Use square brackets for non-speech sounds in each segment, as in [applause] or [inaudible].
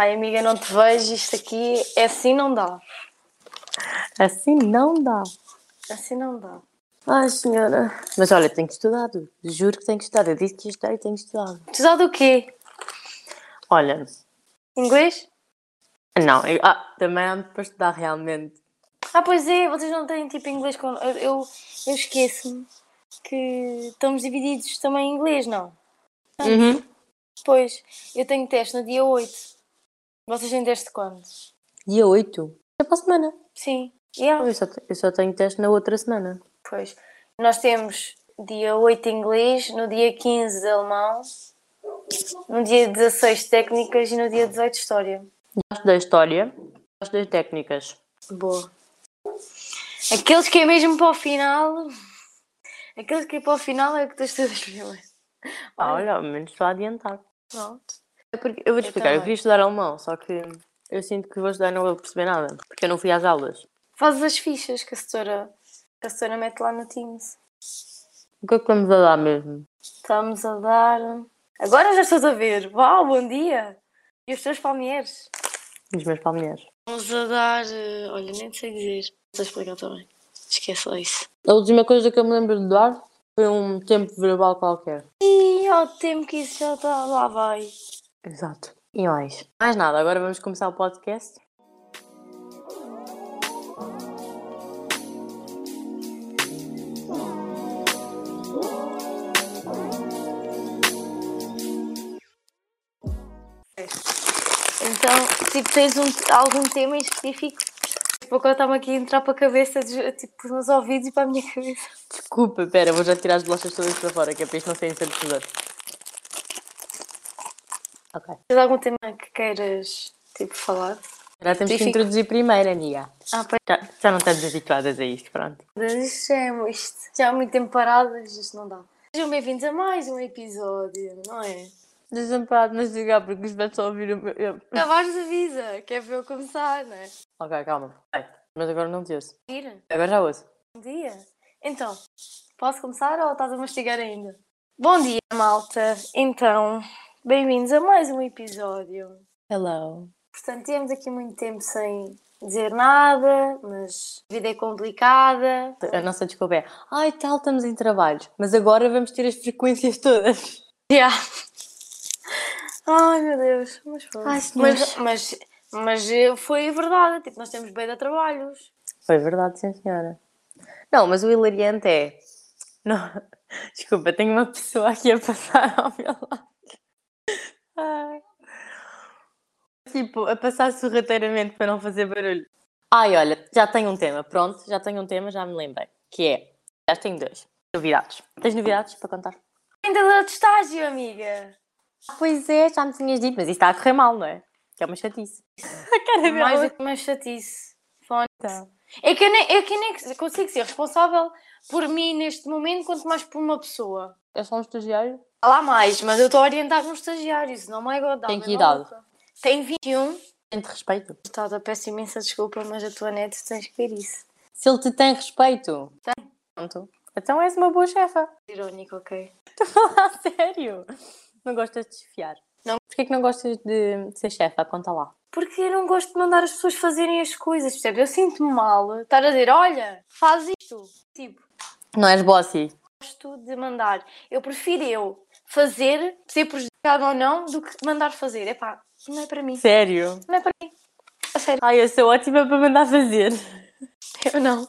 Ai, amiga, não te vejo. Isto aqui é assim não dá. Assim não dá. Assim não dá. Ai, senhora. Mas olha, tenho que estudar. Juro que tenho que estudar. Eu disse que ia estudar e tenho que estudar. Precisar do quê? Olha, Inglês? não. eu- ah, também ando para estudar realmente. Ah, pois é, vocês não têm tipo inglês com. Eu, eu, eu esqueço-me que estamos divididos também em inglês, não? Uhum. Pois, eu tenho teste no dia 8. Vocês têm teste quando? Dia 8. É para a semana. Sim. Yeah. Eu só, eu só tenho teste na outra semana. Pois. Nós temos dia 8 inglês, no dia 15 alemão, no dia 16 técnicas e no dia 18 história. Gosto da história. Gosto das técnicas. Boa. Aqueles que é mesmo para o final. Aqueles que é para o final é que tens todas as primeiro. Ah, olha, ao menos estou a adiantar. Pronto. É porque, eu vou-te explicar. Eu também. queria estudar alemão, só que eu sinto que vou estudar e não vou perceber nada. Porque eu não fui às aulas. Fazes as fichas que a setora, que a setora mete lá no Teams. O que é que vamos a dar mesmo? Estamos a dar. Agora já estás a ver. Uau, bom dia! E os teus palmeiros? Os meus palmeiras. Estamos a dar. eh, Olha, nem sei dizer. Sei explicar também. Esquece lá isso. A última coisa que eu me lembro de dar foi um tempo verbal qualquer. E ao tempo que isso já está. Lá vai. Exato. E mais? Mais nada, agora vamos começar o podcast. Então, tipo, tens um, algum tema em específico? Tipo, agora está-me aqui a entrar para a cabeça, de- tipo, para os meus ouvidos e para a minha cabeça. Desculpa, pera, vou já tirar as bolachas todas para fora, que é para isto não ser ensurdecedor. Ok. Tens algum tema que queiras, tipo, falar? Agora temos que introduzir primeiro, amiga. Ah, pois. Já, já não estamos habituadas a isto, pronto. Isto já é, isto já há muito tempo paradas, isto não dá. Sejam bem-vindos a mais um episódio, não é? Deixa-me parar de mastigar porque isto vai só ouvir o meu... eu- Acabares avisa, que é para eu começar, não é? Ok, calma. Vai. Mas agora não te ouço. Ir, Agora já ouço. bom dia. Então, posso começar ou estás a mastigar ainda? Bom dia, malta. Então, bem-vindos a mais um episódio. Hello. Portanto, temos aqui muito tempo sem dizer nada, mas a vida é complicada. A nossa desculpa é, ai tal, estamos em trabalhos, mas agora vamos ter as frequências todas. [laughs] Yeah. Ai meu Deus, mas foi. Ai, mas, mas, mas eh, foi verdade, tipo, nós temos bem de trabalhos. Foi verdade, sim senhora. Não, mas o hilariante é... [laughs] Não... Desculpa, tenho uma pessoa aqui a passar ao meu lado. Tipo, a passar sorrateiramente para não fazer barulho. Ai, olha, já tenho um tema, pronto, já tenho um tema, já me lembrei. Que é, já tenho dois. Novidades. Tens novidades para contar? Ainda de outro estágio, amiga. Ah, pois é, já me tinhas dito, mas isso está a correr mal, não é? Que é uma chatice. [laughs] A cara dela. Mais do que uma chatice. Tá. É que eu nem, é que eu nem consigo ser responsável por mim neste momento, quanto mais por uma pessoa. É só um estagiário? Há lá mais, mas eu estou a orientar um estagiário, senão não é igual. Tem que idade? Tem 21. Tem-te respeito. Está, peço imensa desculpa, mas a tua net tens que ver isso. Se ele te tem respeito. Tem. Pronto. Então és uma boa chefa. Irónico, ok. Estou a falar sério. Não gostas de desfiar? Não. Porquê que não gostas de ser chefa? Conta lá. Porque eu não gosto de mandar as pessoas fazerem as coisas, percebes? Eu sinto-me mal estar a dizer, olha, faz isto. Tipo, Não és bossy? Gosto de mandar. Eu prefiro eu fazer, ser prejudicado ou não, do que mandar fazer. Epá, não é para mim. Sério? Não é para mim. A sério, Ai, eu sou ótima para mandar fazer. eu não.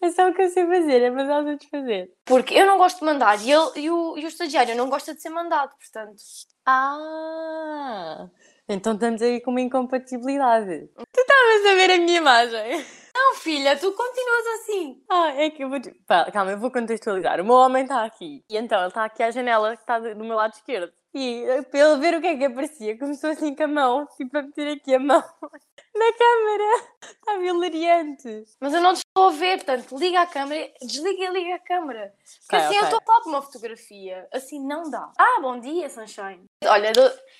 É só o que eu sei fazer, é mandar os outros fazer. Porque eu não gosto de mandar e, ele, e, o, e o estagiário não gosta de ser mandado, portanto. Ah! Então estamos aí com uma incompatibilidade. Tu estavas a ver a minha imagem? Não, filha, tu continuas assim. Ah, é que eu vou. Pá, calma, eu vou contextualizar. O meu homem está aqui. E então ele está aqui à janela que está do meu lado esquerdo. E eh, para ele ver o que é que aparecia, começou assim com a mão, tipo a meter aqui a mão [laughs] na câmara. Está hilariante. Mas eu não te estou a ver, portanto, liga a câmera, desliga e liga a câmera. Porque Ok, assim eu ok. estou a falar para uma fotografia. Assim não dá. Ah, bom dia, Sunshine. Olha,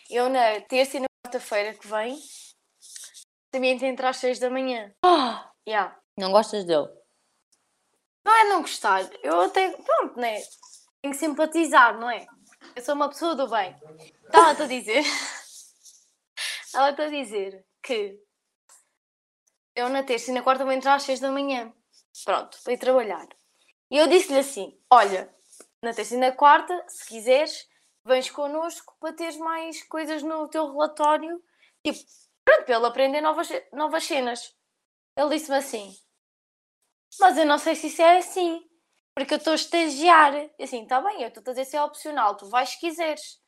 eu na terça e na quarta-feira que vem também entrar às seis da manhã. Ah, Yeah. não gostas dele? Não é não gostar. Eu até, pronto, né? Tenho que simpatizar, não é? Eu sou uma pessoa do bem. Estava-te a dizer. [laughs] ela está a dizer que eu na terça e na quarta vou entrar às 6 da manhã. Pronto, para ir trabalhar. E eu disse-lhe assim: Olha, na terça e na quarta, se quiseres, vens connosco para teres mais coisas no teu relatório. Tipo, pronto, para ele aprender novas, novas cenas. Ele disse-me assim: Mas eu não sei se isso é assim, porque eu estou a estagiar. E assim, está bem, eu estou a dizer se é opcional, tu vais se quiseres.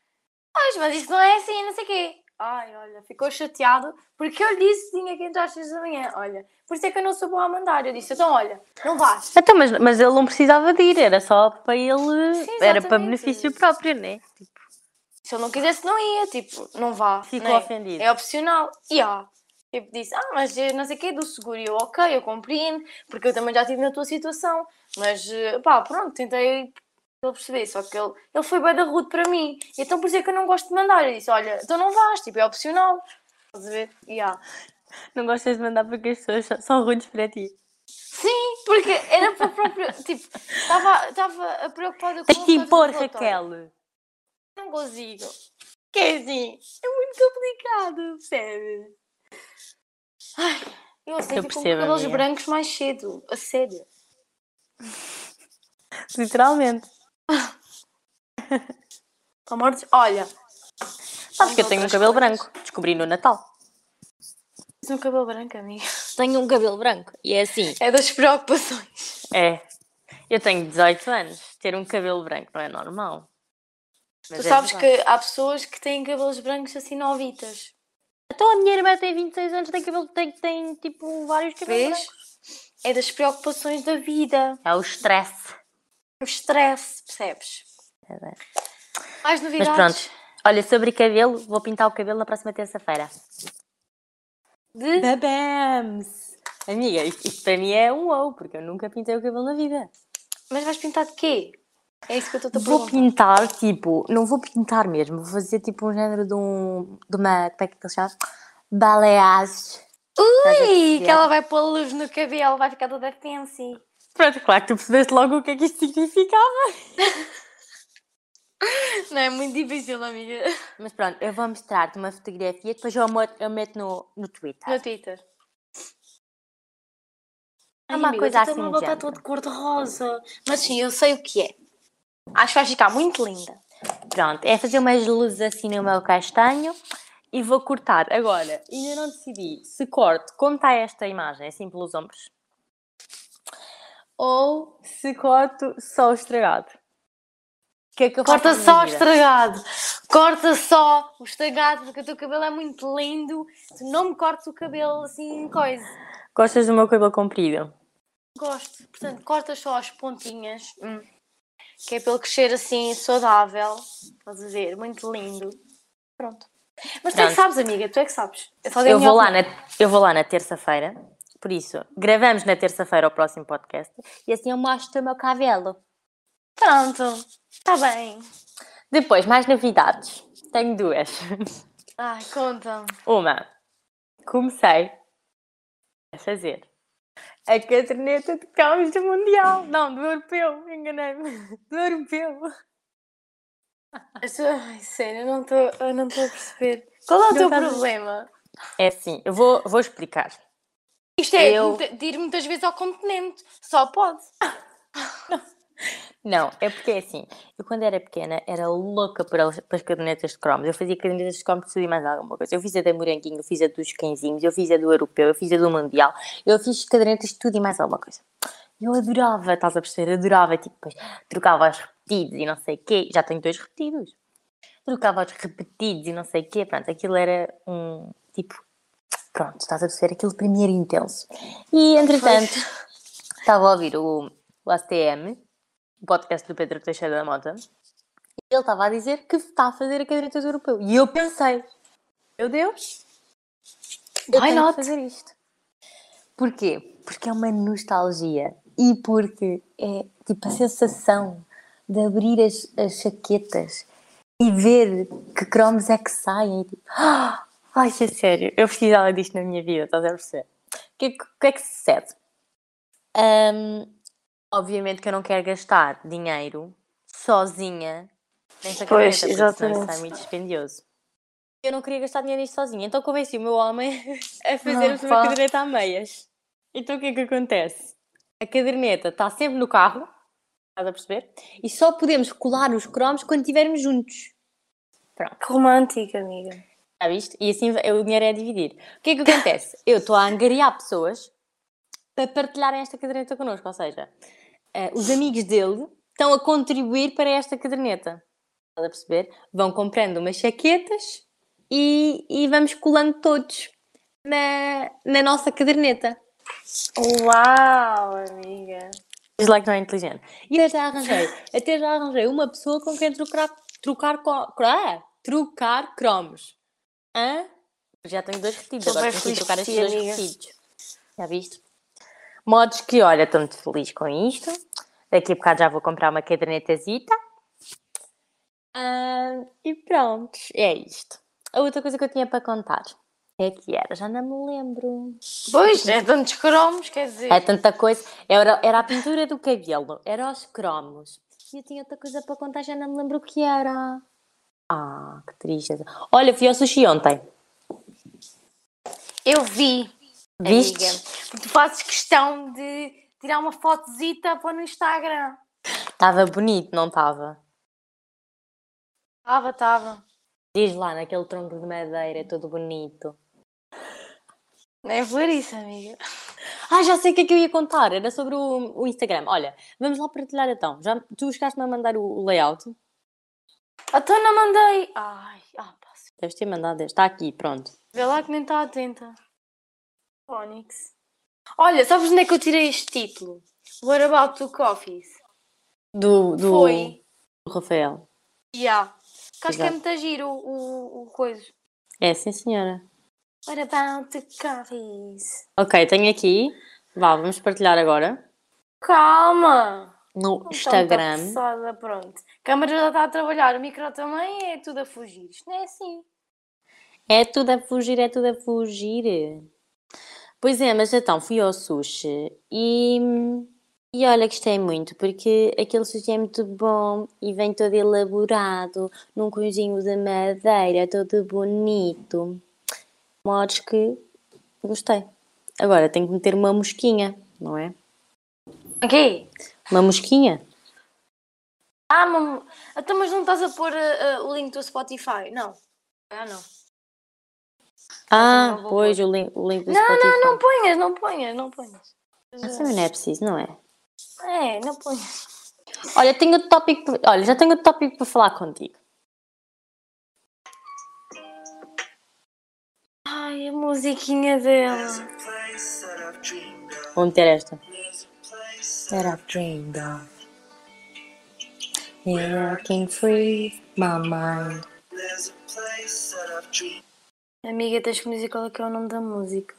Mas, mas isso não é assim, não sei o quê. Ai, olha, ficou chateado porque eu lhe disse que tinha que entrar às 6 da manhã. Olha, por isso é que eu não sou boa a mandar. Eu disse, então olha, não vais. Então, mas, mas ele não precisava de ir, era só para ele. Sim, era para benefício próprio, né? Tipo, Se eu não quisesse, não ia. Tipo, não vá. ficou né? ofendido. É opcional. E ah, tipo, disse, ah, mas eh, não sei o quê, do seguro. E eu, ok, eu compreendo, porque eu também já estive na tua situação. Mas, eh, pá, pronto, tentei ele perceber. Só que ele, ele foi bem da rude para mim. Então por isso é que eu não gosto de mandar. Eu disse, olha, então não vais, tipo, é opcional. Estás a ver? E ah. Não gostas de mandar porque as pessoas são- rudes para ti. Sim, porque era para o próprio. [laughs] Tipo, estava preocupada com resultado do impor. Raquel. Não consigo. Que é assim, é muito complicado, percebe? Ai, eu com percebo, cabelos brancos mais cedo, a sério. [laughs] Literalmente. [laughs] Amor de... Olha, Sabes que eu tenho um cabelo coisas. branco. Descobri no Natal. tens um cabelo branco, amiga. Tenho um cabelo branco. E é assim. É das preocupações. É. Eu tenho 18 anos. Ter um cabelo branco não é normal. Mas tu é sabes verdade. que há pessoas que têm cabelos brancos assim novitas. Então a minha irmã tem 26 anos, tem cabelo, tem, tem tipo vários cabelos Vês? brancos. É das preocupações da vida. É o stress. O stress, percebes? É verdade. Mais Mas novidades? pronto. Olha, sobre cabelo, vou pintar o cabelo na próxima terça-feira. De... Babams! Amiga, isto, isto para mim é um wow, porque eu nunca pintei o cabelo na vida. Mas vais pintar de quê? É isso que eu estou a Vou pintar, tipo, não vou pintar mesmo, vou fazer tipo um género de um. de uma. como é que ele chama? Baleage. Estás a Ui, que ela vai pôr luz no cabelo, vai ficar toda fancy. Pronto, claro que tu percebeste logo o que é que isto significava. [laughs] Não é muito difícil, amiga. Mas pronto, eu vou mostrar-te uma fotografia, depois eu meto, eu meto no, no Twitter. No Twitter. É uma coisa assim Ela está género. toda de cor de rosa. Mas sim, eu sei o que é. Acho que vai ficar muito linda. Pronto, é fazer umas luzes assim no meu castanho e vou cortar. Agora, ainda não decidi se corto como está esta imagem, assim pelos ombros, ou se corto só o estragado. Que é que Corta só o estragado. Corta só o estragado, porque o teu cabelo é muito lindo. Tu não me cortes o cabelo assim, coisa. Gostas do meu cabelo comprido? Gosto. Portanto, cortas só as pontinhas. hum, Que é ele crescer assim, saudável. Estás a ver? Muito lindo. Pronto. Mas tu é que Pronto. sabes, amiga. Tu é que sabes. Eu, Eu vou, lá na, eu vou lá na terça-feira, por isso, gravamos na terça-feira o próximo podcast e assim eu mostro o meu cabelo. Pronto. Está bem. Depois, mais novidades. Tenho duas. Ai, conta-me. Uma, comecei a fazer a caderneta de cromos do Mundial. Não, do Europeu, enganei-me. Do Europeu. Ai, sério, eu não estou a perceber. Qual é o teu a- problema? É assim, eu vou, vou explicar. Isto é Eu- de ir muitas vezes ao continente. Só pode. Não, [laughs] é porque é assim, eu quando era pequena era louca para, as- cadernetas de cromos. Eu fazia cadernetas de cromos de tudo e mais alguma coisa. Eu fiz a da Moranguinho, eu fiz a dos cãezinhos, eu fiz a do Europeu, eu fiz a do Mundial. Eu fiz cadernetas de tudo e mais alguma coisa. Eu adorava, estás a perceber? Adorava, tipo, depois trocava os repetidos e não sei o quê. Já tenho dois repetidos. Trocava os repetidos e não sei o quê. Pronto, aquilo era um, tipo, pronto, estás a perceber? Aquilo era intenso. E, entretanto, estava a ouvir o, o ACTM, o podcast do Pedro Teixeira da Mota, e ele estava a dizer que está a fazer a caderneta do europeu. E eu pensei, meu Deus, eu Why tenho not? que fazer isto. Porquê? Porque é uma nostalgia e porque é tipo a sensação de abrir as, as chaquetas e ver que cromos é que saem. e Tipo, ah, ai, é sério, eu precisava disto na minha vida, estás a perceber? O que, é que- é que sucede? Hum, obviamente que eu não quero gastar dinheiro sozinha nesta Pois, caderneta, porque senão exatamente. isso é muito dispendioso. Eu não queria gastar dinheiro nisto sozinha, então convenci o meu homem [laughs] a fazer Ah, a sua caderneta a meias. Então o que é que acontece? A caderneta está sempre no carro, estás a perceber? E só podemos colar os cromos quando estivermos juntos. Pronto. Que romântica, amiga. Já viste? E assim o dinheiro é a dividir. O que é que acontece? Eu estou a angariar pessoas para partilharem esta caderneta connosco. Ou seja, eh, os amigos dele estão a contribuir para esta caderneta. Estás a perceber? Vão comprando umas chaquetas e, e vamos colando todos na, na nossa caderneta. Uau, amiga. Diz lá que não é inteligente. E eu já arranjei, [laughs] até já arranjei uma pessoa com quem trocar, trocar, ah, trocar cromos. Hã? Já tenho dois retidos, agora tenho que trocar estes dois. Já viste? Modos que, olha, estou muito feliz com isto. Daqui a bocado já vou comprar uma cadernetazita. Ah, e pronto, é isto. A outra coisa que eu tinha para contar é que era, já não me lembro. Pois, é tantos cromos, quer dizer. É tanta coisa. Era, era a pintura do cabelo, era os cromos. E eu tinha outra coisa para contar, já não me lembro o que era. Ah, que tristeza. Olha, fui ao sushi ontem. Eu vi, Viste? amiga. Porque tu fazes questão de tirar uma fotozita para no Instagram. Estava bonito, não estava? Tava, tava. Diz lá, naquele tronco de madeira, todo bonito. Nem por isso, amiga. Ah, já sei o que é que eu ia contar. Era sobre o, o Instagram. Olha, vamos lá partilhar então. Já, tu chegaste-me a mandar o, o layout? Até não mandei. Ai, ah, pá. Deves ter mandado. Está aqui, pronto. Vê lá que nem está atenta. Onyx. Olha, sabes onde é que eu tirei este título? What about two coffees? Do, do, Foi. do Rafael. Yeah. Que acho que é muito giro o, o, o coisa. É, sim, senhora. What about two coffees? Ok, tenho aqui. Vá, vamos partilhar agora. Calma! No Então tá Instagram. passada, pronto. A câmara já está a trabalhar, o micro também é tudo a fugir. Isto não é assim. É tudo a fugir, é tudo a fugir. Pois é, mas então fui ao sushi e, e olha, gostei muito porque aquele sushi é muito bom e vem todo elaborado num coisinho de madeira, todo bonito. Modos que gostei. Agora tenho que meter uma mosquinha, não é? Ok? Uma mosquinha? Ah, mam... então, mas não estás a pôr uh, uh, o link do Spotify? Não. Ah, não. Ah, não vou pois, o link, o link do Não, Spotify. não, não ponhas, não ponhas, não ponhas. Mas também não é preciso, não é? É, não ponhas. Olha, tenho tópico, olha, já tenho outro tópico para falar contigo. Ai, a musiquinha dela. place that I've dreamed of. Vou meter esta. There's a place that I've dreamed of. Working free my mind. There's a place that I've dreamed Amiga, tens que me dizer qual é que é o nome da música.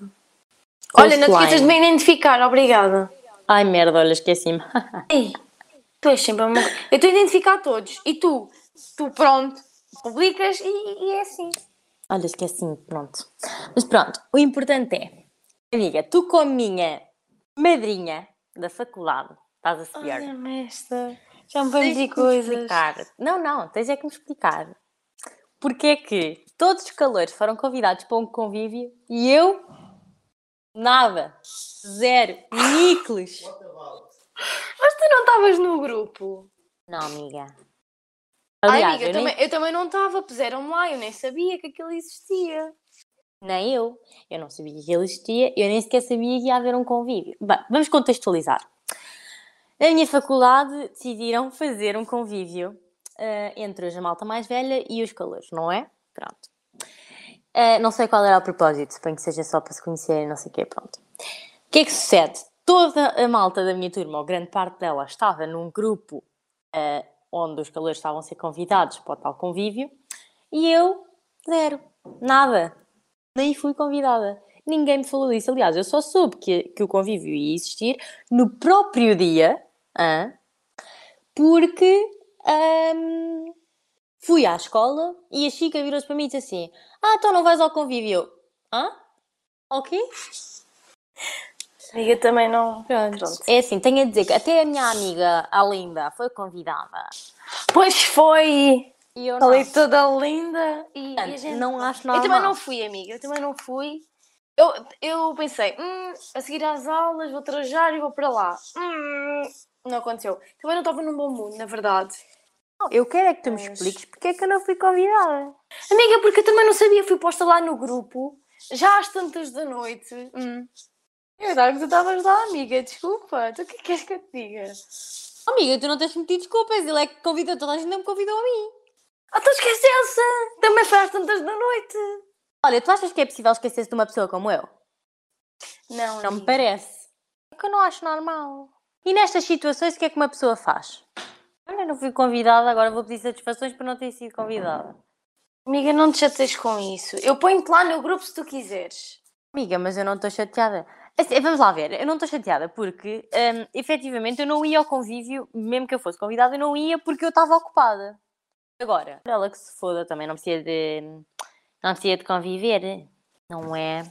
Olha, não te esqueças de me identificar, obrigada. Ai merda, olha, esqueci-me. [laughs] Ei, tu és sempre a morrer. Eu estou a identificar todos. E tu? Tu, pronto, publicas e, e é assim. olha, esqueci-me, pronto. Mas pronto, o importante é, amiga, tu como minha madrinha da faculdade, estás a saber? Olha, mestra, já me vai Tens dizer coisas. explicar. Não, não, tens é que me explicar. Porque é que todos os calores foram convidados para um convívio e eu nada, zero, níqueles. Mas tu não estavas no grupo. Não, amiga. Ai, Aliás, amiga, eu, eu nem- também, eu também não estava, puseram-me lá, eu nem sabia que aquilo existia. Nem eu. Eu não sabia que ele existia, eu nem sequer sabia que ia haver um convívio. Bem, vamos contextualizar. Na minha faculdade decidiram fazer um convívio eh, entre a malta mais velha e os calores, não é? Pronto. Eh, não sei qual era o propósito, suponho que seja só para se conhecerem, não sei o quê, pronto. O que é que sucede? Toda a malta da minha turma, ou grande parte dela, estava num grupo eh, onde os calores estavam a ser convidados para o tal convívio e eu, zero, nada nem fui convidada. Ninguém me falou disso. Aliás, eu só soube que, que o convívio ia existir no próprio dia, hã? porque hum, fui à escola e a Chica virou-se para mim e disse assim: Ah, então não vais ao convívio? Eu, Hã? Ok? Amiga, também não. Pronto. Pronto. É assim, tenho a dizer que até a minha amiga, a Linda, foi convidada. Pois foi! E eu Falei não. toda linda e, e a Portanto, gente... não acho Eu normal. também não fui, amiga. Eu também não fui. Eu, eu pensei, hum, a seguir às aulas vou trajar e vou para lá. Hum, não aconteceu. Também não estava num bom mundo, na verdade. Eu quero é que tu me expliques porque é que eu não fui convidada. Amiga, porque eu também não sabia. Fui posta lá no grupo, já às tantas da noite. Hum. Eu achava que tu estavas lá, amiga. Desculpa. Tu o que é que queres que eu te diga? Oh, amiga, tu não tens que me pedir desculpas. Ele é que convidou toda a gente, não me convidou a mim. Ah, tu esqueceu-se! Também foi às tantas da noite. Olha, tu achas que é possível esquecer-se de uma pessoa como eu? Não, Não me parece. É que eu não acho normal. E nestas situações, o que é que uma pessoa faz? Olha, não fui convidada, agora vou pedir satisfações por não ter sido convidada. Amiga, não te chateis com isso. Eu ponho-te lá no grupo se tu quiseres. Amiga, mas eu não estou chateada. Assim, vamos lá ver, eu não estou chateada porque, hum, efetivamente, eu não ia ao convívio, mesmo que eu fosse convidada, eu não ia porque eu estava ocupada. Agora, ela que se foda também, não precisa de. Não precisa de conviver, não é?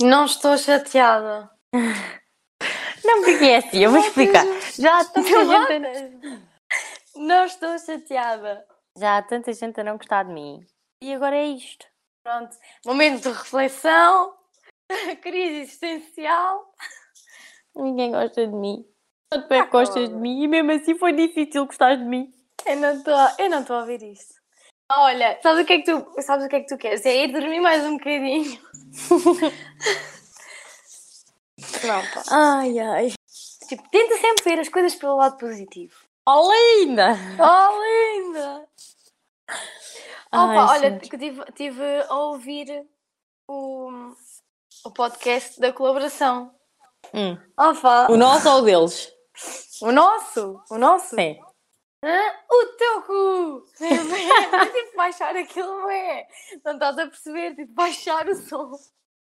Não estou chateada. [laughs] Não, porque é assim, eu vou explicar. Já há tanta Não gente. a- matas. Não estou chateada. Já há tanta gente a não gostar de mim. E agora é isto. Pronto. Momento de reflexão. [laughs] Crise existencial. Ninguém gosta de mim. Só tu é que gostas de mim e mesmo assim foi difícil gostar de mim. Eu não estou a ouvir isto. Olha, sabes o que é que tu, sabes o que é que tu queres? É ir dormir mais um bocadinho. [laughs] pá. Ai, ai. Tipo, tenta sempre ver as coisas pelo lado positivo. Oh, linda! Oh, linda! Ai, Opa, olha, que tive, tive a ouvir o, o podcast da colaboração. Hum. Opa, O nosso ou o deles? o nosso? O nosso? Sim. Hã? O teu cu! [laughs] É, tipo, baixar aquilo não é. Não estás a perceber? Tipo, baixar o som.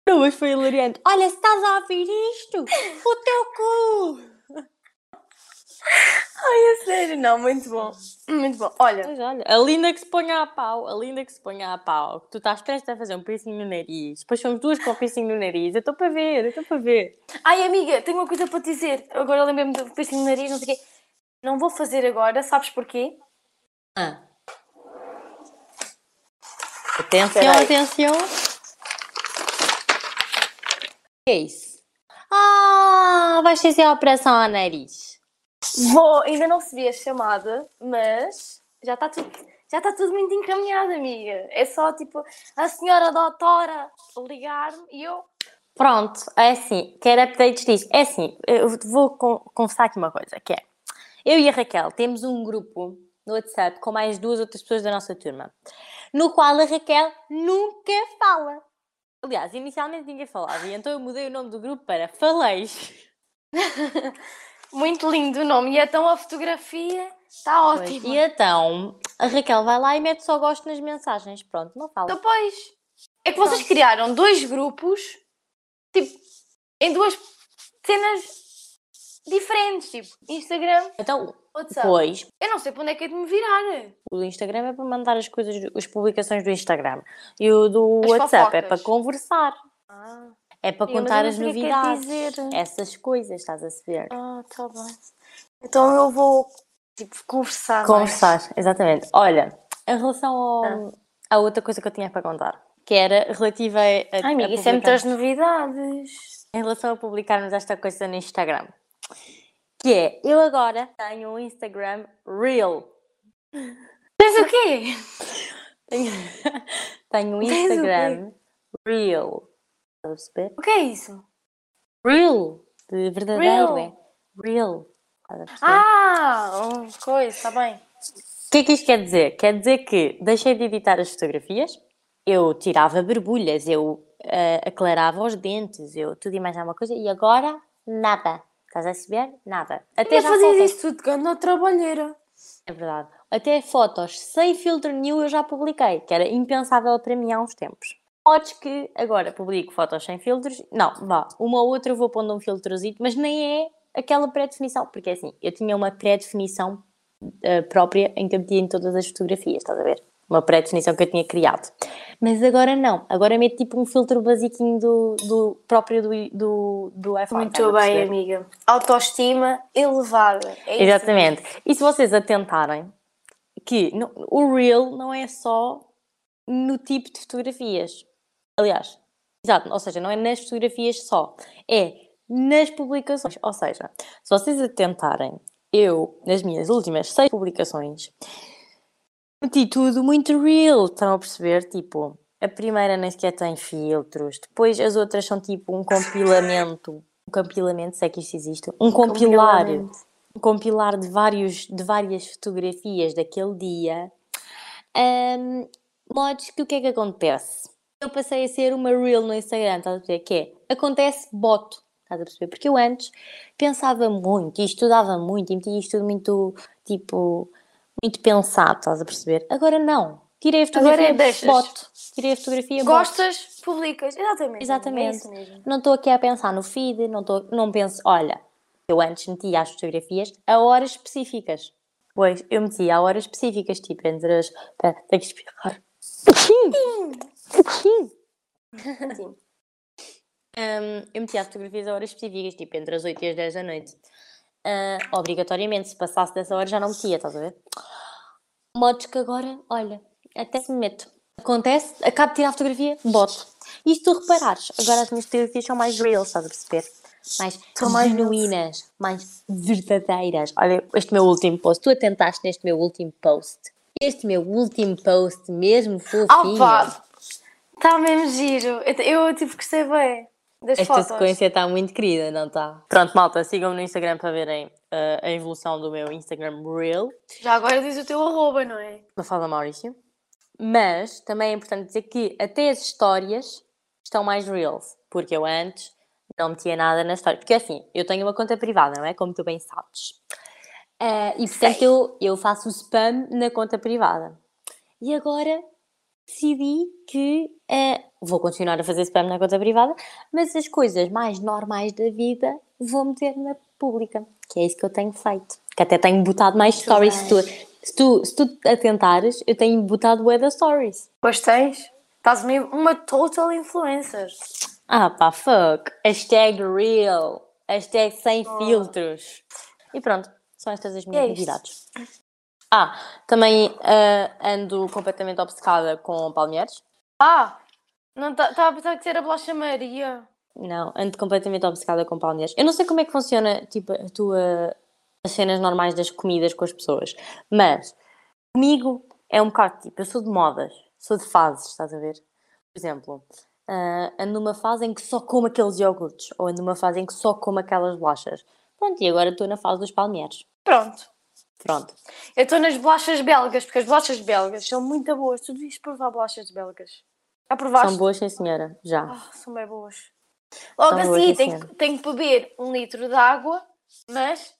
Não, mas foi hilariante. Olha, se estás a ouvir isto, o teu cu! Ai, a sério, não, muito bom. Muito bom. Olha, Mas olha, a linda que se ponha a pau, a linda que se ponha a pau, que tu estás prestes a fazer um piercing no nariz, depois somos duas com o piercing no nariz, eu estou para ver, eu estou para ver. ai amiga, tenho uma coisa para te dizer. Agora lembrei-me do piercing no nariz, não sei o quê. Não vou fazer agora, sabes porquê? Ah. Atenção, Espera aí. atenção. O que é isso? Ah, vais fazer a operação ao nariz. Vou, ainda não recebi a chamada, mas já está tudo, já está tudo muito encaminhado, amiga. É só tipo a senhora doutora ligar-me e eu. Pronto, é assim, quero updates disso. É assim, eu vou con- confessar aqui uma coisa, que é, eu e a Raquel temos um grupo no WhatsApp com mais duas outras pessoas da nossa turma, no qual a Raquel nunca fala. Aliás, inicialmente ninguém falava, e então eu mudei o nome do grupo para Faleis. [laughs] Muito lindo o nome. E então a fotografia está Pois, ótima. E então, a Raquel vai lá e mete só gosto nas mensagens. Pronto, não fala. Depois. É que vocês criaram dois grupos, tipo, em duas cenas diferentes, tipo, Instagram, Então, WhatsApp. depois, Eu não sei para onde é que é de me virar. o do Instagram é para mandar as coisas, as publicações do Instagram. E o do As WhatsApp é fofocas. para conversar. Ah, É para contar eu as que é que novidades. dizer. Essas coisas, estás a saber? ah tá bem. Então eu vou, tipo, conversar. Conversar, exatamente. Olha, em relação ao, à outra coisa que eu tinha para contar, que era relativa a. Ai, amiga, a isso é muitas novidades. Em relação a publicarmos esta coisa no Instagram. Que é, eu agora tenho um Instagram Reel. Tens o quê? [laughs] Tenho, tenho um? Instagram Reel. Estás a perceber? O que é isso? Real. De verdadeiro, Real. é. Real. Ah, oh, coisa, está bem. O que é que isto quer dizer? Quer dizer que deixei de editar as fotografias, eu tirava borbulhas, eu ah, aclarava os dentes, eu tudo e mais alguma coisa, e agora nada. Estás a perceber? Nada. Até Até já fazias fotos. isso tudo, que anda trabalheira. É verdade. Até fotos sem filtro nenhum eu já publiquei, que era impensável para mim há uns tempos. Podes que agora publico fotos sem filtros. Não, vá, uma ou outra eu vou pondo um filtrozito, mas nem é aquela pré-definição, porque é assim, eu tinha uma pré-definição eh, própria em que eu metia em todas as fotografias, estás a ver? Uma pré-definição que eu tinha criado. Mas agora não, agora meto tipo um filtro basiquinho do, do próprio do, do, do iPhone. Muito bem, amiga. Autoestima elevada. É isso Exatamente. E se vocês atentarem, que não- o Reel não é só no tipo de fotografias. Aliás, exato, ou seja, não é nas fotografias só, é nas publicações. Ou seja, se vocês atentarem, eu, nas minhas últimas seis publicações, meti tudo muito real, estão a perceber? Tipo, a primeira nem sequer tem filtros, depois as outras são tipo um compilamento, um compilamento, se é que isto existe, um compilar, um compilar de, vários, de várias fotografias daquele dia, Ahm, modos que o que é que acontece? Eu passei a ser uma reel no Instagram, estás a perceber? Que é, acontece boto, estás a perceber? Porque eu antes pensava muito e estudava muito e metia isto tudo muito, tipo, muito pensado, estás a perceber? Agora não. Tirei a fotografia, Agora deixas. boto. Tirei a fotografia, boto. Gostas, publicas. Exatamente. Exatamente. É isso mesmo. Não estou aqui a pensar no feed, não, estou, não penso, olha, eu antes metia as fotografias a horas específicas. Pois, eu metia a horas específicas, tipo, entre as. Tenho que espirrar. Sim. [laughs] Hum, eu metia as fotografias a horas específicas, tipo, entre as 8 e as 10 da noite. Ah, obrigatoriamente, se passasse dessa hora já não metia, estás a ver? Modos que agora, olha, até se me meto. Acontece, acabo de tirar a fotografia, boto. E se tu reparares, agora as minhas fotografias são mais real, estás a perceber? Mais São mais genuínas, mais verdadeiras. Olha, este meu último post, tu atentaste neste meu último post. Este meu último post, mesmo fofinho. Opa! Está mesmo giro. Eu, eu tipo, gostei bem das Esta fotos. sequência está muito querida, não está? Pronto, malta, sigam-me no Instagram para verem uh, a evolução do meu Instagram Reel. Já agora diz o teu arroba, não é? Mafalda Maurício. Mas também é importante dizer que até as histórias estão mais reels. Porque eu antes não metia nada na história. Porque assim, eu tenho uma conta privada, não é? Como tu bem sabes. Eh, e portanto eu, eu faço spam na conta privada. E agora decidi que eh, vou continuar a fazer spam na conta privada, mas as coisas mais normais da vida vou meter na pública. Que é isso que eu tenho feito. Que até tenho botado mais stories. Se tu, se, tu, se tu atentares, eu tenho botado bué stories. Pois tens. Estás uma total influencer. Ah pá, fuck. Hashtag real. Hashtag sem filtros. E pronto, são estas as minhas é novidades. Ah, também ah, ando completamente obcecada com palmeiras. Ah! Não estava a pensar que era bolacha Maria. Não, ando completamente obcecada com palmeiras. Eu não sei como é que funciona, tipo, a tua... as cenas normais das comidas com as pessoas, mas comigo é um bocado tipo, eu sou de modas, sou de fases, estás a ver? Por exemplo, ah, ando numa fase em que só como aqueles iogurtes, ou ando numa fase em que só como aquelas bolachas. Pronto, e agora estou na fase dos palmeiras. Pronto. Pronto. Eu estou nas bolachas belgas, porque as bolachas belgas são muito boas. Tu devias provar bolachas belgas. Já provaste? São boas, sim senhora, já. Ah, são bem boas. Logo São assim, sim, tenho, tenho que beber um litro de água, mas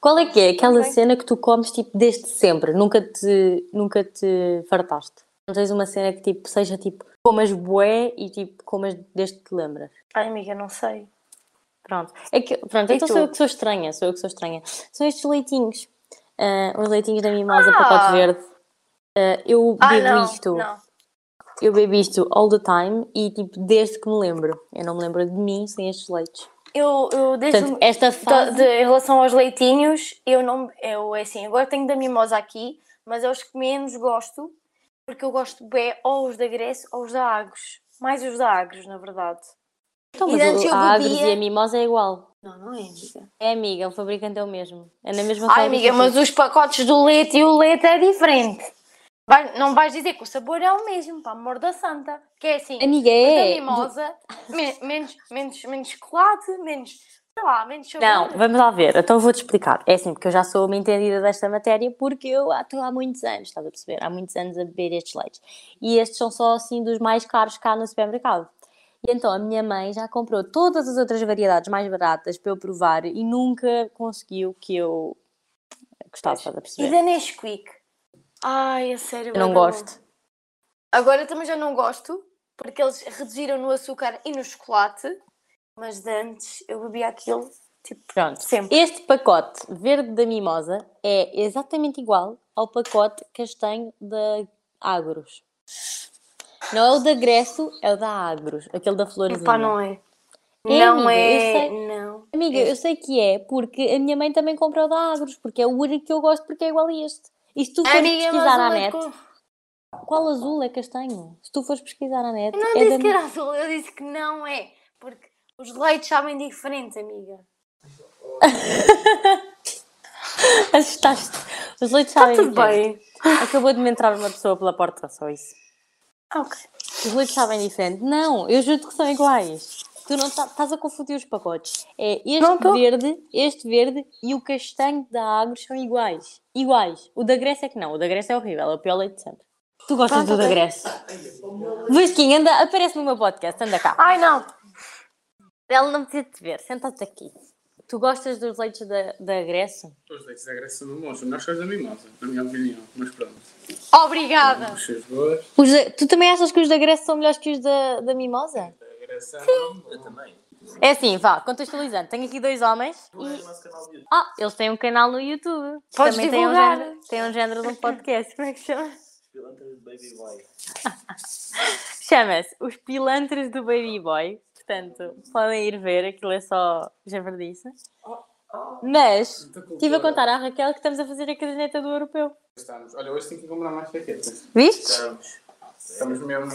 Qual é que é aquela cena que tu comes tipo desde sempre? Nunca te, nunca te fartaste? Não tens uma cena que tipo seja tipo comas bué e tipo comas desde que te lembras? Ai, amiga, não sei. Pronto. É que, pronto, E então tu? sou eu que sou estranha, sou eu que sou estranha. São estes leitinhos. Ah, os leitinhos da mimosa, Ah! pacote verde. Ah, eu Ah, bebo não, isto, não. eu bebo isto all the time e tipo desde que me lembro. Eu não me lembro de mim sem estes leites. Eu, eu desde Portanto, esta fase. de- em relação aos leitinhos, eu não. Eu, é assim, agora tenho da mimosa aqui, mas é os que menos gosto, porque eu gosto bem ou os da Grécia ou os da Agros. Mais os da Agros, na verdade. Então, e mas antes o- eu a Agres bebia- e a mimosa é igual. Não, não é, amiga. É amiga, o fabricante é o mesmo. É na mesma Ai, amiga, mas os pacotes do leite e o leite é diferente. Vai- não vais dizer que o sabor é o mesmo, para amor da santa. Que é assim, Amiga, é. mimosa, me- menos, menos, menos chocolate, menos, sei lá, menos sabor. Não, vamos lá ver. Então vou-te explicar. É assim, porque eu já sou uma entendida desta matéria, porque eu há- estou há muitos anos, estás a perceber? Há muitos anos a beber estes leites. E estes são só assim dos mais caros cá no supermercado. E então a minha mãe já comprou todas as outras variedades mais baratas para eu provar e nunca conseguiu que eu gostasse, estás a E perceber? da Nesquik? Ai, a sério. Eu não da gosto. bom. Agora também já não gosto, porque eles reduziram no açúcar e no chocolate. Mas de antes eu bebia aquilo, tipo, Pronto. sempre. Este pacote verde da mimosa é exatamente igual ao pacote castanho da Agros. Não é o da Gresso, é o da Agros, aquele da florzinha. Epá, não é. É, não amiga, é. sei. Não. Amiga, É. eu sei que é porque a minha mãe também comprou da Agros, porque é o único que eu gosto porque é igual a este. E se tu fores Amiga, pesquisar à o net, leite qual azul é castanho? Se tu fores pesquisar à net, Eu não é disse da- que era azul, eu disse que não é. Porque os leites sabem diferentes, amiga. [laughs] Assustaste. Os leites sabem Tudo diferente. bem. Acabou de me entrar uma pessoa pela porta, só isso. Ok. Os leites sabem diferente. Não, eu juro que são iguais. Tu não tá- estás a confundir os pacotes. É este verde, este verde e o castanho da Agros são iguais. Iguais. O da Grécia é que não. O da Grécia é horrível. É o pior leite de sempre. Tu gostas Pronto, do da. Grécia? Vesquinha, anda, aparece no meu podcast. Anda cá. Ai, não. Ela não precisa te ver. Senta-te aqui. Tu gostas dos leites da, da Grécia? Os leites da Grécia são bons, são melhores que os da Mimosa, na minha opinião. Mas pronto. Obrigada. Os seus boas. Os da- tu também achas que os da Grécia são melhores que os da, da Mimosa? Da Grécia. Eu também. É assim, vá, contextualizando. Tenho aqui dois homens Não é e. o nosso canal de YouTube. Ah, eles têm um canal no YouTube. Podes Também têm um, divulgar. género, têm um género de um podcast. [laughs] Como é que se chama? Pilantra de Baby Boy. [laughs] Chama-se Os Pilantras do Baby Boy. Portanto, podem ir ver, aquilo é só javardice. Mas, estive a contar à Raquel que estamos a fazer a caderneta do europeu. Estamos. Olha, hoje tenho que comprar mais jaquetas. Viste? Estamos. Estamos mesmo.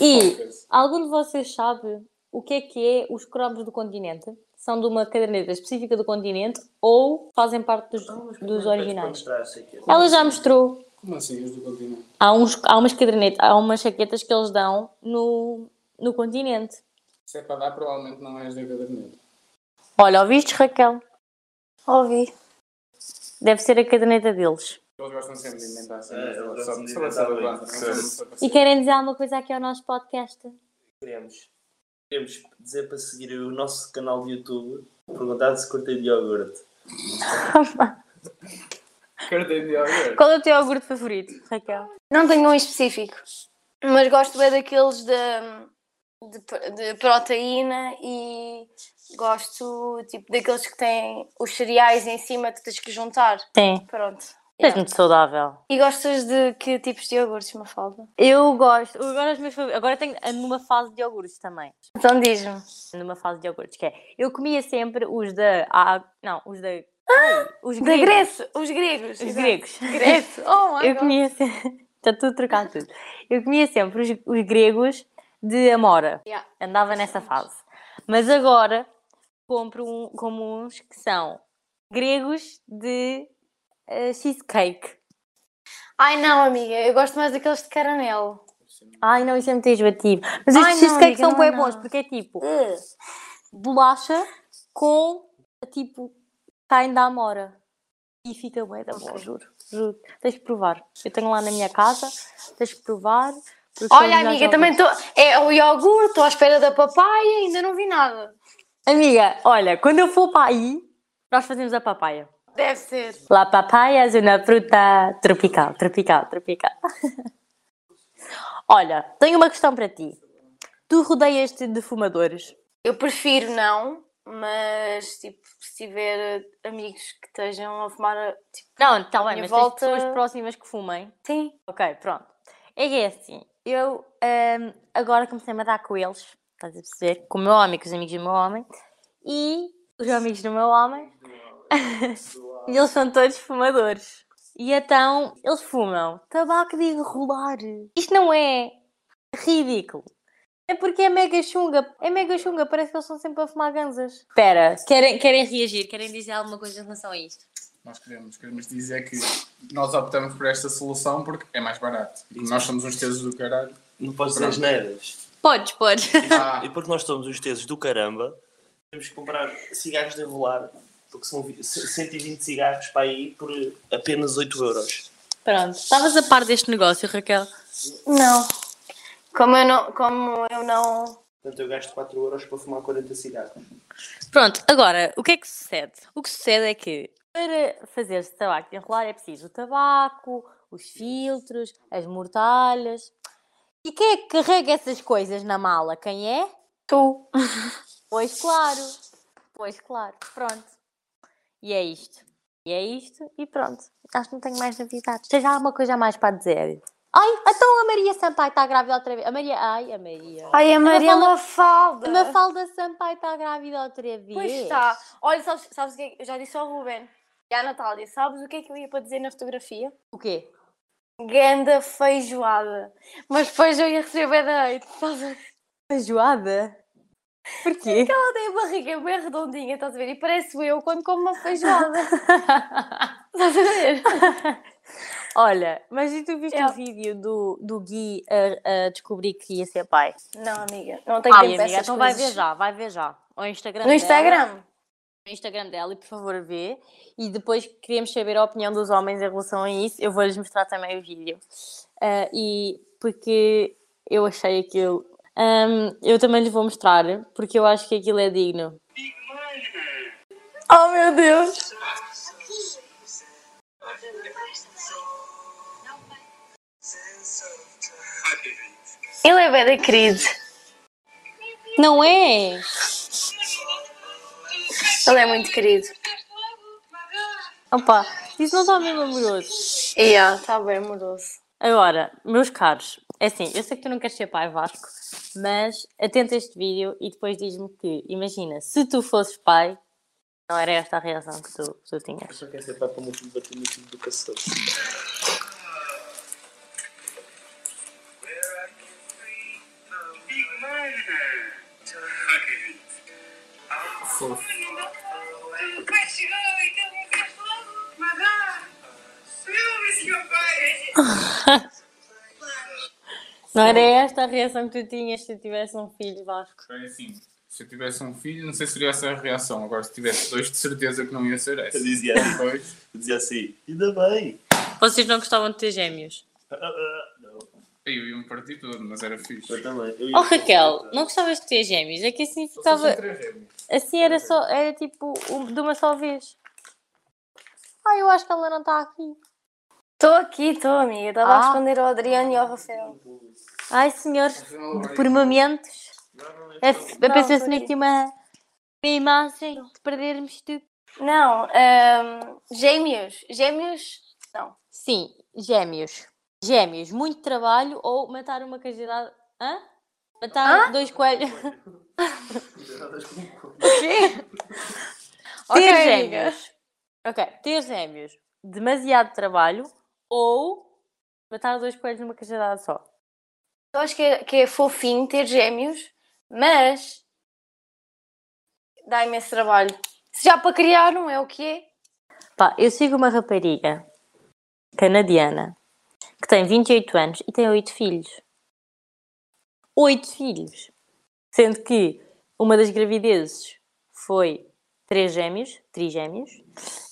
E algum de vocês sabe o que é que é os cromos do continente? São de uma caderneta específica do continente ou fazem parte dos, dos originais? Mostrar, sei que é. Ela já mostrou. Como assim, os do continente? Há, uns, há umas cadernetas, há umas chaquetas que eles dão no, no continente. Se é para dar, provavelmente não és da caderneta. Olha, ouviste, Raquel? Ouvi. Deve ser a caderneta deles. Eles gostam sempre de inventar assim. É, eles gostam de inventar E querem dizer alguma coisa aqui ao nosso podcast? Queremos. Queremos dizer para seguir o nosso canal de YouTube. Perguntar se curtem de iogurte. [laughs] Cartei de iogurte. Qual é o teu iogurte favorito, Raquel? Não tenho um específico. Mas gosto bem daqueles de, de, de proteína e gosto tipo daqueles que têm os cereais em cima que tens que juntar. Sim. Pronto. És Yeah. muito saudável. E gostas de que tipos de iogurtes, me falta? Eu gosto. Agora, os meus favoritos. Agora tenho numa fase de iogurtes também. Então diz-me. Numa fase de iogurtes, que é. Eu comia sempre os da. Ah, não, os da. Ai, os Da gregos. Grécia, os gregos. Os gregos. [laughs] Grécia. Oh my Eu God. comia sempre. Está [laughs] tudo trocado tudo. Eu comia sempre os, os gregos de Amora. Yeah. Andava nessa fase. Mas agora compro um, como uns que são gregos de eh, cheesecake. Ai não, amiga, eu gosto mais daqueles de caramelo. Ai não, isso é muito enjoativo. Mas estes cheesecakes são bem bons porque é tipo bolacha com tipo caem da Amora. E fica bem da Ok. juro. Juro. Tens que provar. Eu tenho lá na minha casa, tens que provar. Olha, amiga, também estou. É o iogurte, estou à espera da papaya, ainda não vi nada. Amiga, olha, quando eu for para aí, nós fazemos a papaya. Deve ser. La papaya é uma fruta tropical, tropical, tropical. [laughs] olha, tenho uma questão para ti. Tu rodeias-te de fumadores? Eu prefiro não, mas tipo, se tiver amigos que estejam a fumar, tipo, Não, está bem, mas volta- pessoas próximas que fumem. sim. Ok, pronto. É que é assim, eu ahm, agora comecei-me a dar com eles, estás a perceber? Com o meu homem, com os amigos do meu homem, e os amigos do meu homem, e [laughs] eles são todos fumadores. E então, eles fumam tabaco de enrolar. Isto não é ridículo. É porque é mega chunga. É mega chunga, parece que eles estão sempre a fumar ganzas. Espera, querem, querem reagir? Querem dizer alguma coisa em relação a isto? Nós queremos, queremos dizer que nós optamos por esta solução porque é mais barato. E nós somos uns tesos do caralho. Não podes dizer Pronto. neiras. Podes, podes. Ah, E porque nós somos os teses do caramba, temos que comprar cigarros de enrolar. Porque são vi- 120 cigarros para aí por apenas 8 euros. Pronto. Estavas a par deste negócio, Raquel? Não. Como eu não. Como eu não. Portanto, eu gasto 4 euros para fumar 40 cigarros. Pronto, agora, o que é que sucede? O que sucede é que para fazer-se tabaco de enrolar é preciso o tabaco, os filtros, as mortalhas. E quem é que carrega essas coisas na mala? Quem é? Tu. Pois [laughs] claro. Pois claro. Pronto. E é isto. E é isto e pronto. Acho que não tenho mais novidades. Tens alguma coisa a mais para dizer? Ai, então a Maria Sampaio está grávida outra vez. A Maria, ai, a Maria. Ai, a Maria Mafalda- Mafalda. A Mafalda Sampaio está grávida outra vez. Pois está. Olha, sabes, sabes o que é que- Eu já disse ao Ruben. E a Natália, sabes o que é que eu ia para dizer na fotografia? O quê? Ganda feijoada. Mas depois eu ia receber da hate. Feijoada? Porquê? Ela tem a barriga bem redondinha, estás a ver? E parece eu quando como uma feijoada. [laughs] estás a ver? Olha, mas e tu viste Eu- o vídeo do, do Gui a, a descobrir que ia ser pai? Não, amiga, não tenho Ai, tempo amiga, então vai coisas. ver já, vai ver já. Ao Instagram No dela. Instagram? Instagram dela e por favor vê. E depois queremos saber a opinião dos homens em relação a isso. Eu vou-lhes mostrar também o vídeo. Ah, e porque eu achei aquilo. Ahm, eu também lhes vou mostrar, porque eu acho que aquilo é digno. Oh meu Deus! Ele é bem querido. Não é? Ele é muito querido. Opa, isso não está mesmo amoroso. E yeah, está bem amoroso. Agora, meus caros, é assim, eu sei que tu não queres ser pai, Vasco, mas atenta a este vídeo e depois diz-me que, imagina, se tu fosses pai, não era esta a reação que tu, que tu Eu tinhas. só quero ser pai para o meu filho bater no filho do cacete. Fofo. [laughs] Não era esta a reação que tu tinhas se tu tivesse um filho, Vasco? É assim, se eu tivesse um filho, não sei se seria essa a reação. Agora, se tivesse dois, de certeza que não ia ser essa. Eu dizia, Depois, eu dizia assim, ainda bem. Vocês não gostavam de ter gêmeos? Ah, ah, ah, Não, eu ia me partir todo, mas era fixe. eu também. Eu Oh Raquel, não gostavas de ter gêmeos? É que assim ficava. Assim era só. Era tipo um- de uma só vez. Ah, eu acho que ela não está aqui. Estou aqui, estou, amiga. Estava a Ah. responder ao Adriano e ao Rafael. Ai, senhores, por momentos. É, eu Não, pensei assim aqui uma, uma imagem de perdermos tudo. Não, ahm, gêmeos. Gêmeos, não. Sim, gêmeos. Gêmeos, muito trabalho ou matar uma casualidade. Hã? Matar dois coelhos. [laughs] Ok, ter amiga. gêmeos. Ok, ter gêmeos. Demasiado trabalho ou matar dois coelhos numa casualidade só. Eu acho que é, que é fofinho ter gêmeos, mas dá imenso trabalho. Se já para criar não é o que é. Pá, eu sigo uma rapariga canadiana que tem 28 anos e tem 8 filhos. 8 filhos. Sendo que uma das gravidezes foi três gêmeos, trigêmeos,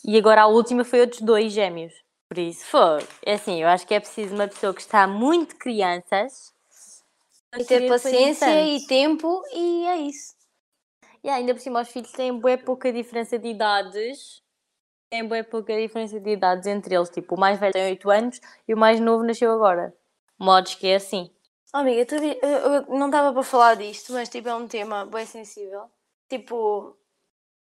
e agora a última foi outros dois gêmeos. Por isso, foi. É assim, eu acho que é preciso uma pessoa que está muito crianças E ter paciência e tempo e é isso. E ainda por cima os filhos têm bem pouca diferença de idades. Tem bem pouca diferença de idades entre eles. Tipo, o mais velho tem 8 anos e o mais novo nasceu agora. Modos que é assim. Oh, amiga, tu vi- eu, eu não estava para falar disto, mas tipo, é um tema bem sensível. Tipo,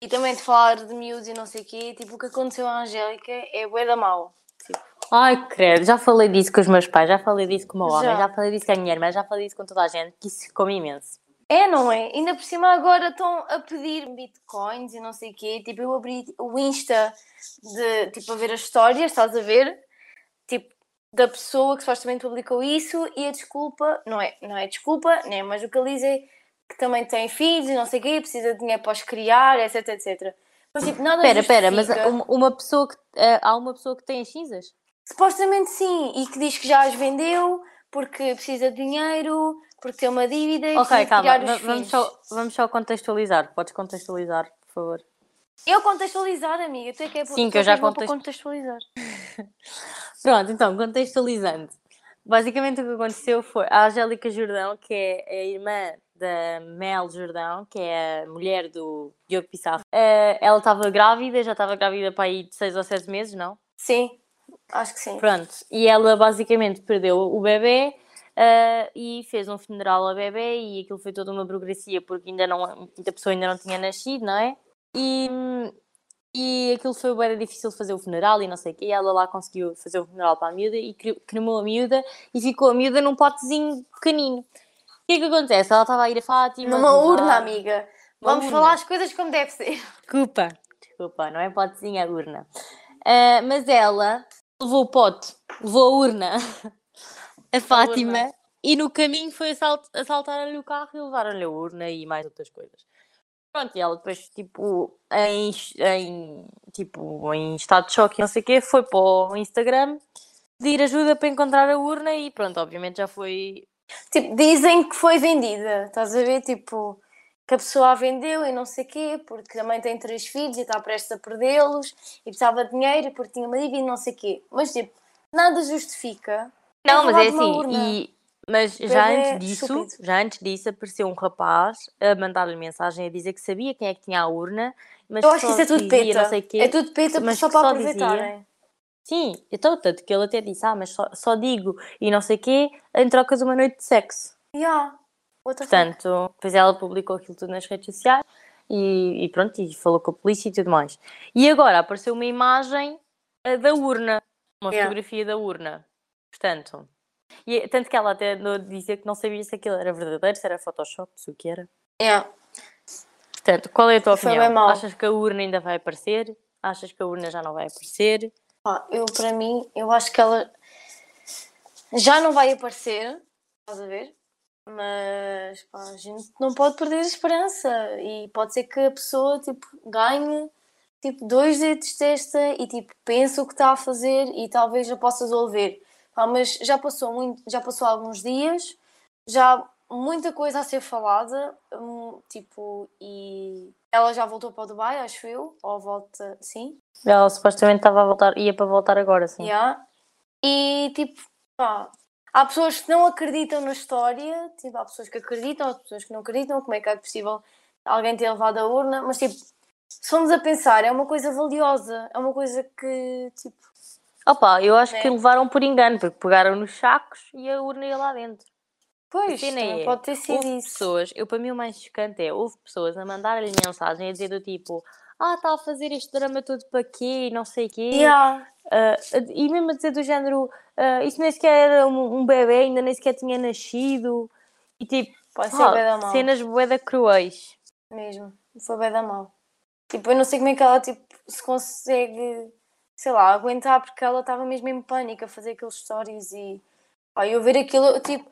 e também de falar de miúdos e não sei o quê, tipo, o que aconteceu à Angélica é bué da mal. Ai, credo, já falei disso com os meus pais, já falei disso com o meu homem, Já. já falei disso com a minha irmã, já falei disso com toda a gente, que isso ficou imenso. É, não é? Ainda por cima agora estão a pedir bitcoins e não sei o quê. Tipo, eu abri o Insta de, tipo, a ver as histórias, estás a ver? Tipo, da pessoa que supostamente publicou isso e a desculpa, não é, não é desculpa, né? Mas o que ele diz é que também tem filhos e não sei o quê, precisa de dinheiro para os criar, etc, etc. Mas tipo, nada Espera, espera, mas uma, pessoa que, eh, há uma pessoa que tem as cinzas? Supostamente sim, e que diz que já as vendeu porque precisa de dinheiro, porque tem uma dívida e Ok, precisa calma, vamos filhos. só, vamos só contextualizar. Podes contextualizar, por favor. Eu contextualizar, amiga. Tu é que é Sim, que eu é já context- contextualizar. [laughs] Pronto, então, contextualizando. Basicamente o que aconteceu foi a Angélica Jordão, que é a irmã da Mel Jordão, que é a mulher do Diogo Pissarro. eh, ela estava grávida, já estava grávida para aí de 6 ou 7 meses, não? Sim, acho que sim. Pronto, e ela basicamente perdeu o bebê eh, e fez um funeral ao bebê e aquilo foi toda uma burocracia porque ainda não, a pessoa ainda não tinha nascido, não é? E, e aquilo foi bem difícil de fazer o funeral e não sei o quê. E ela lá conseguiu fazer o funeral para a miúda e cre- cremou a miúda e ficou a miúda num potezinho pequenino. O que é que acontece? Ela estava a ir a Fátima. Numa urna, amiga. Uma Vamos urna. falar as coisas como deve ser. Desculpa. Desculpa, não é potezinho, é urna. Ah, mas ela levou o pote, levou a urna, [laughs] a Fátima, e no caminho foi assalt assaltaram-lhe o carro e levaram-lhe a urna e mais outras coisas. Pronto, e ela depois, tipo, em, em, tipo, em estado de choque e não sei o quê, foi para o Instagram pedir ajuda para encontrar a urna e pronto, obviamente já foi Tipo, dizem que foi vendida, estás a ver? Tipo, que a pessoa a vendeu e não sei quê, porque também tem três filhos e está prestes a perdê-los e precisava de dinheiro porque tinha uma dívida e não sei quê. Mas, tipo, nada justifica. Não, mas é assim, e- mas já é antes disso, estúpido. já antes disso apareceu um rapaz a mandar-lhe mensagem a dizer que sabia quem é que tinha a urna, mas Eu acho que isso é tudo dizia peta. quê. É tudo peta mas só para aproveitarem. Sim, então tanto que ele até disse, ah, mas só, só digo e não sei quê em troca de uma noite de sexo. Yeah. Portanto, depois ela publicou aquilo tudo nas redes sociais e, e pronto, e falou com a polícia e tudo mais. E agora apareceu uma imagem da urna, uma Yeah. fotografia da urna. Portanto, e, é- tanto que ela até andou a dizer que não sabia se aquilo era verdadeiro, se era Photoshop, se o que era. Yeah. Portanto, qual é a tua Foi opinião? Achas que a urna ainda vai aparecer? Achas que a urna já não vai aparecer? Pá, eu, para mim, eu acho que ela já não vai aparecer, estás a ver? Mas pá, a gente não pode perder a esperança e pode ser que a pessoa tipo, ganhe tipo, dois dedos de testa e tipo, pense o que está a fazer e talvez já possa resolver. Pá, mas já passou, muito, já passou alguns dias, já muita coisa a ser falada, hum, tipo, e ela já voltou para o Dubai, acho eu, ou volta, sim, Ela supostamente estava a voltar, ia para voltar agora, sim. Yeah. E tipo, pá, há pessoas que não acreditam na história, tipo, há pessoas que acreditam, há pessoas que não acreditam, como é que é possível alguém ter levado a urna, mas tipo, se formos a pensar, é uma coisa valiosa, é uma coisa que, tipo, Opa, eu acho Né? que levaram por engano, porque pegaram nos sacos e a urna ia lá dentro. Pois, também é, pode ter sido Houve isso. pessoas, eu para mim o mais chocante é, houve pessoas a mandar-lhe mensagem a dizer do tipo, ah, está a fazer este drama todo para quê, e não sei quê. Yeah. Ah, e mesmo a dizer do género, ah, isso nem sequer era um, um bebê, ainda nem sequer tinha nascido. E tipo, Pode ser da mal. cenas boeda cruéis. Mesmo, foi bem da mal. Tipo, eu não sei como é que ela tipo, se consegue, sei lá, aguentar, porque ela estava mesmo em pânico a fazer aqueles stories e pá, eu ver aquilo, tipo,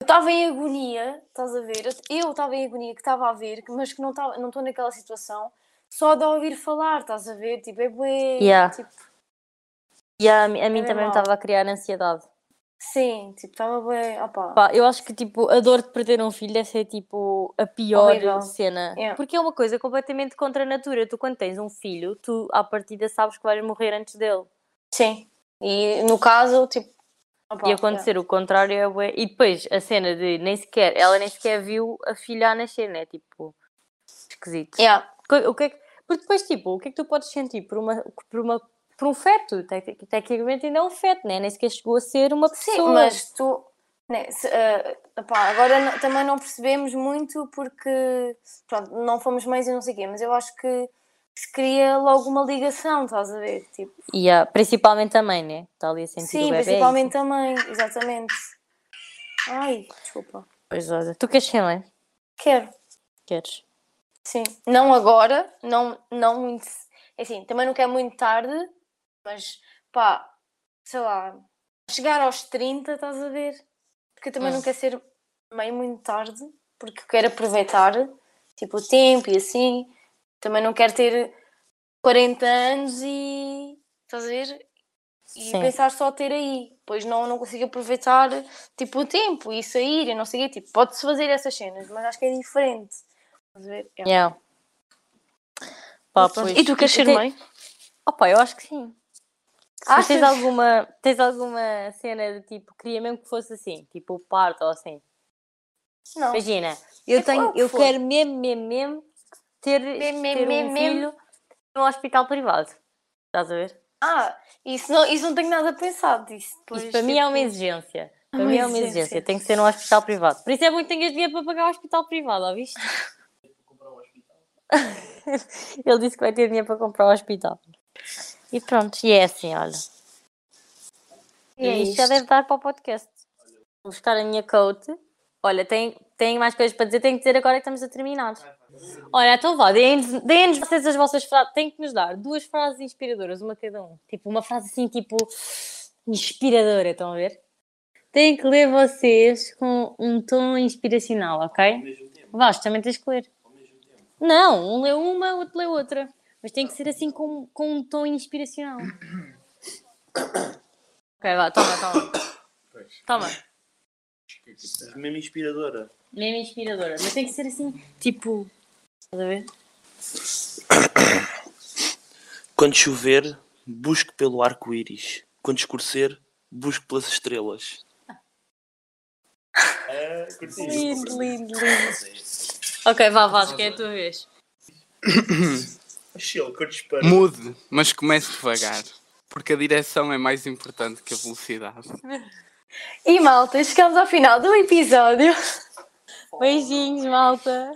eu estava em agonia, estás a ver? Eu estava em agonia que estava a ver, mas que não estava, não estou naquela situação, só de ouvir falar, estás a ver? Tipo, é bué, Yeah. tipo, E a, mim- a mim bem também estava a criar ansiedade. sim, tipo, estava bué, opá. Pá, eu acho que tipo, a dor de perder um filho deve ser tipo a pior Horrível. cena. Yeah. Porque é uma coisa completamente contra a natura. Tu, quando tens um filho, tu à partida sabes que vais morrer antes dele. Sim, e no caso, tipo, opá, e acontecer o contrário é bué- E depois a cena de nem sequer, ela nem sequer viu a filha a nascer, né? Tipo, esquisito. yeah. O que é que... Porque depois, tipo, o que é que tu podes sentir por, uma, por, uma, por um feto? Tec- Tecnicamente ainda é um feto, né? Nem sequer chegou a ser uma pessoa. Sim, mas tu. Né, se, epá, agora não- também não percebemos muito porque pronto, não fomos mães e não sei o quê, mas eu acho que se cria logo uma ligação, estás a ver? Tipo, E a- principalmente também, né? Está ali a sentir sim, o bebê. principalmente assim. também, exatamente. Ai, desculpa. Pois olha, tu queres ser mãe? Quero, Queres? sim. Não agora, não, não muito. é Assim, também não quero muito tarde, mas pá, sei lá, chegar aos 30, estás a ver? Porque eu também Hum. não quero ser mãe muito tarde, porque eu quero aproveitar tipo, o tempo e assim. Também não quero ter 40 anos e estás a ver? E Sim. pensar só ter aí. Pois não, não consigo aproveitar tipo, o tempo e sair e não sei o quê. Tipo, pode-se fazer essas cenas, mas acho que é diferente. Estás a ver? É. Yeah. Pá, E pois. E tu queres ser mãe? Opa, eu acho que sim. Mas tens alguma, tens alguma cena de tipo, queria mesmo que fosse assim, tipo o parto ou assim? Não. Imagina, eu Tipo, é tenho, o que eu quero mesmo, mesmo, mesmo ter, Mesmo, ter mesmo, um mesmo. filho num hospital privado. Estás a ver? Ah, isso não, isso não tenho nada pensado disso. Pois, Isso para mim é uma exigência. Para uma mim é uma exigência. exigência. Tem que ser num hospital privado. Por isso é bom que tenhas dinheiro para pagar o hospital privado, ó, viste? comprar [laughs] hospital. Ele disse que vai ter dinheiro para comprar o hospital. E pronto, e é assim, olha. E é E isto já deve dar para o podcast. Vou buscar a minha coat. Olha, tem têm mais coisas para dizer, têm que dizer agora que estamos a terminar. Olha, então vá, deem-nos deem-nos vocês as vossas frases. Têm que nos dar duas frases inspiradoras, uma cada um. Tipo, uma frase assim, tipo, inspiradora, estão a ver? Têm que ler vocês com um tom inspiracional, ok? Vasco, também tens que ler. Não, um lê uma, outro lê outra. Mas tem que ser assim com, com um tom inspiracional. [coughs] ok, vá, toma, toma. [coughs] Pois. Toma. É? Mesmo inspiradora. Mesmo inspiradora. Mas tem que ser assim, tipo. Estás a ver? Quando chover, busco pelo arco-íris. Quando escurecer, busco pelas estrelas. É. Lindo, lindo, lindo. Ok, vá, Vasco, é a tua vez. Chill. Mude, mas comece devagar. Porque a direção é mais importante que a velocidade. E malta, chegamos ao final do episódio. Beijinhos, malta.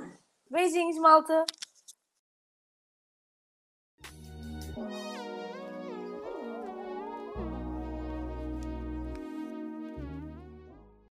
Beijinhos, malta.